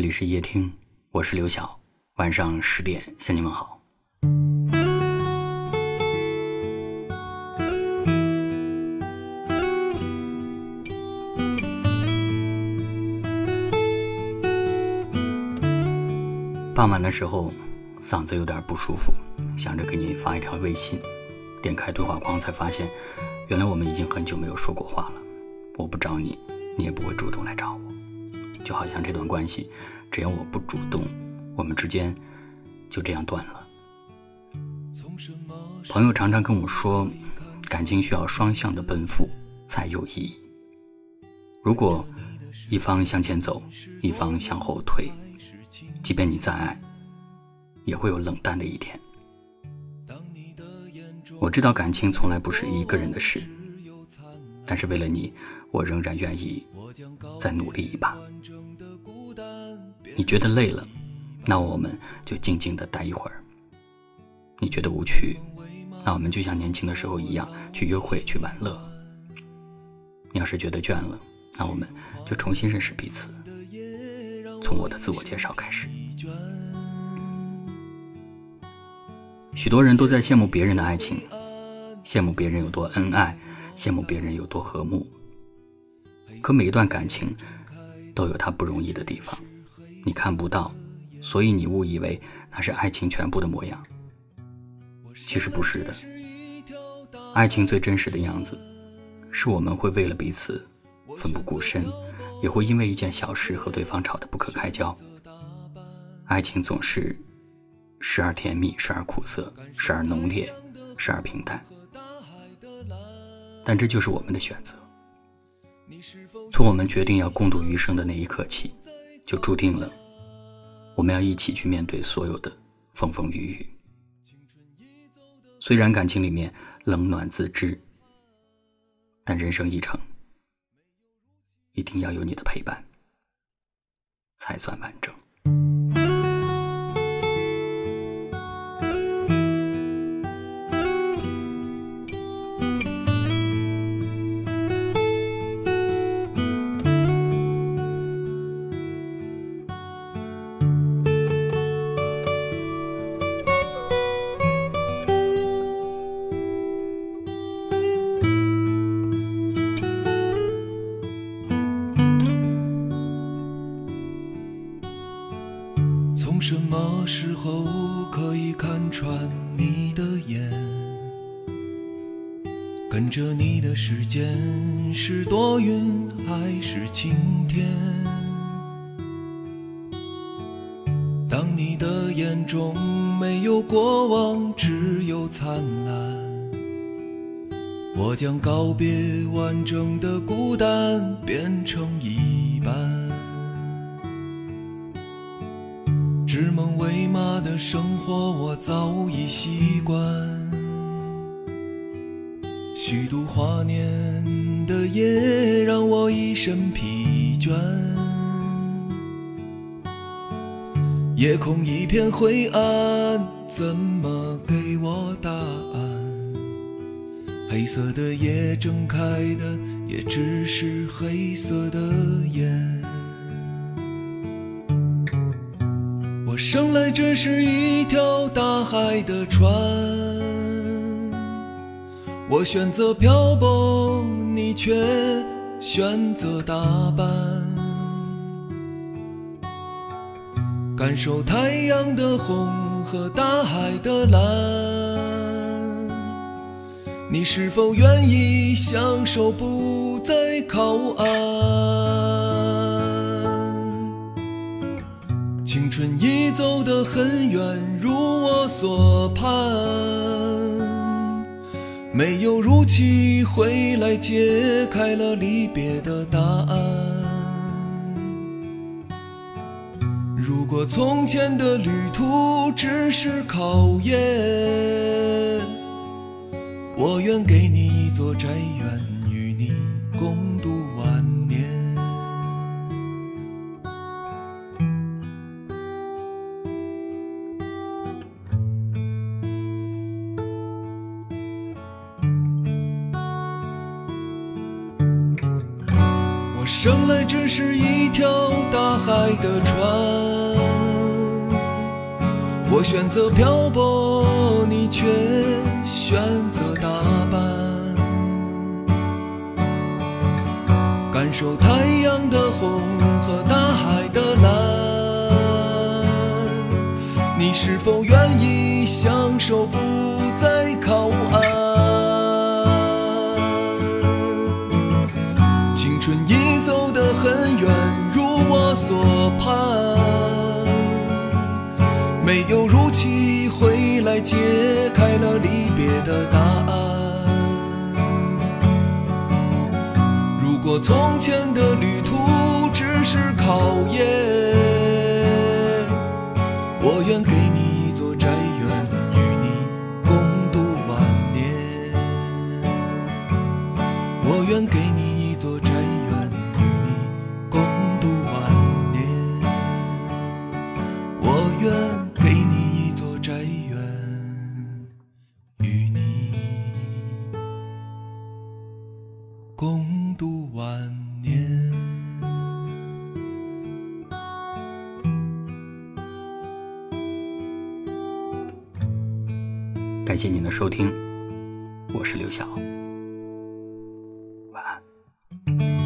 这里是夜听，我是刘晓。晚上十点向你们好。傍晚的时候，嗓子有点不舒服，想着给你发一条微信，点开对话框才发现，原来我们已经很久没有说过话了。我不找你，你也不会主动来找我。就好像这段关系，只要我不主动，我们之间就这样断了。朋友常常跟我说，感情需要双向的奔赴才有意义。如果一方向前走，一方向后退，即便你再爱，也会有冷淡的一天。我知道感情从来不是一个人的事，但是为了你，我仍然愿意再努力一把。你觉得累了，那我们就静静的待一会儿。你觉得无趣，那我们就像年轻的时候一样去约会去玩乐。你要是觉得倦了，那我们就重新认识彼此，从我的自我介绍开始。许多人都在羡慕别人的爱情，羡慕别人有多恩爱，羡慕别人有多和睦。可每一段感情都有它不容易的地方。你看不到，所以你误以为那是爱情全部的模样。其实不是的，爱情最真实的样子，是我们会为了彼此奋不顾身，也会因为一件小事和对方吵得不可开交。爱情总是时而甜蜜，时而苦涩，时而浓烈，时而平淡。但这就是我们的选择。从我们决定要共度余生的那一刻起。就注定了，我们要一起去面对所有的风风雨雨。虽然感情里面冷暖自知，但人生一程，一定要有你的陪伴，才算完整。什么时候可以看穿你的眼？跟着你的时间是多云还是晴天？当你的眼中没有过往，只有灿烂，我将告别完整的孤单，变成一指梦为马的生活，我早已习惯。虚度华年的夜，让我一身疲倦。夜空一片灰暗，怎么给我答案？黑色的夜，睁开的也只是黑色的眼。生来只是一条大海的船，我选择漂泊，你却选择打扮。感受太阳的红和大海的蓝，你是否愿意享受不再靠岸？春已走得很远，如我所盼，没有如期回来，揭开了离别的答案。如果从前的旅途只是考验，我愿给你一座宅院，与你共我生来只是一条大海的船，我选择漂泊，你却选择打扮，感受太阳的红和大海的蓝，你是否愿意享受不再靠岸？没有如期回来，揭开了离别的答案。如果从前的旅途只是考验，我愿给你一座宅院，与你共度晚年。我愿给你共度晚年。感谢您的收听，我是刘晓，晚安。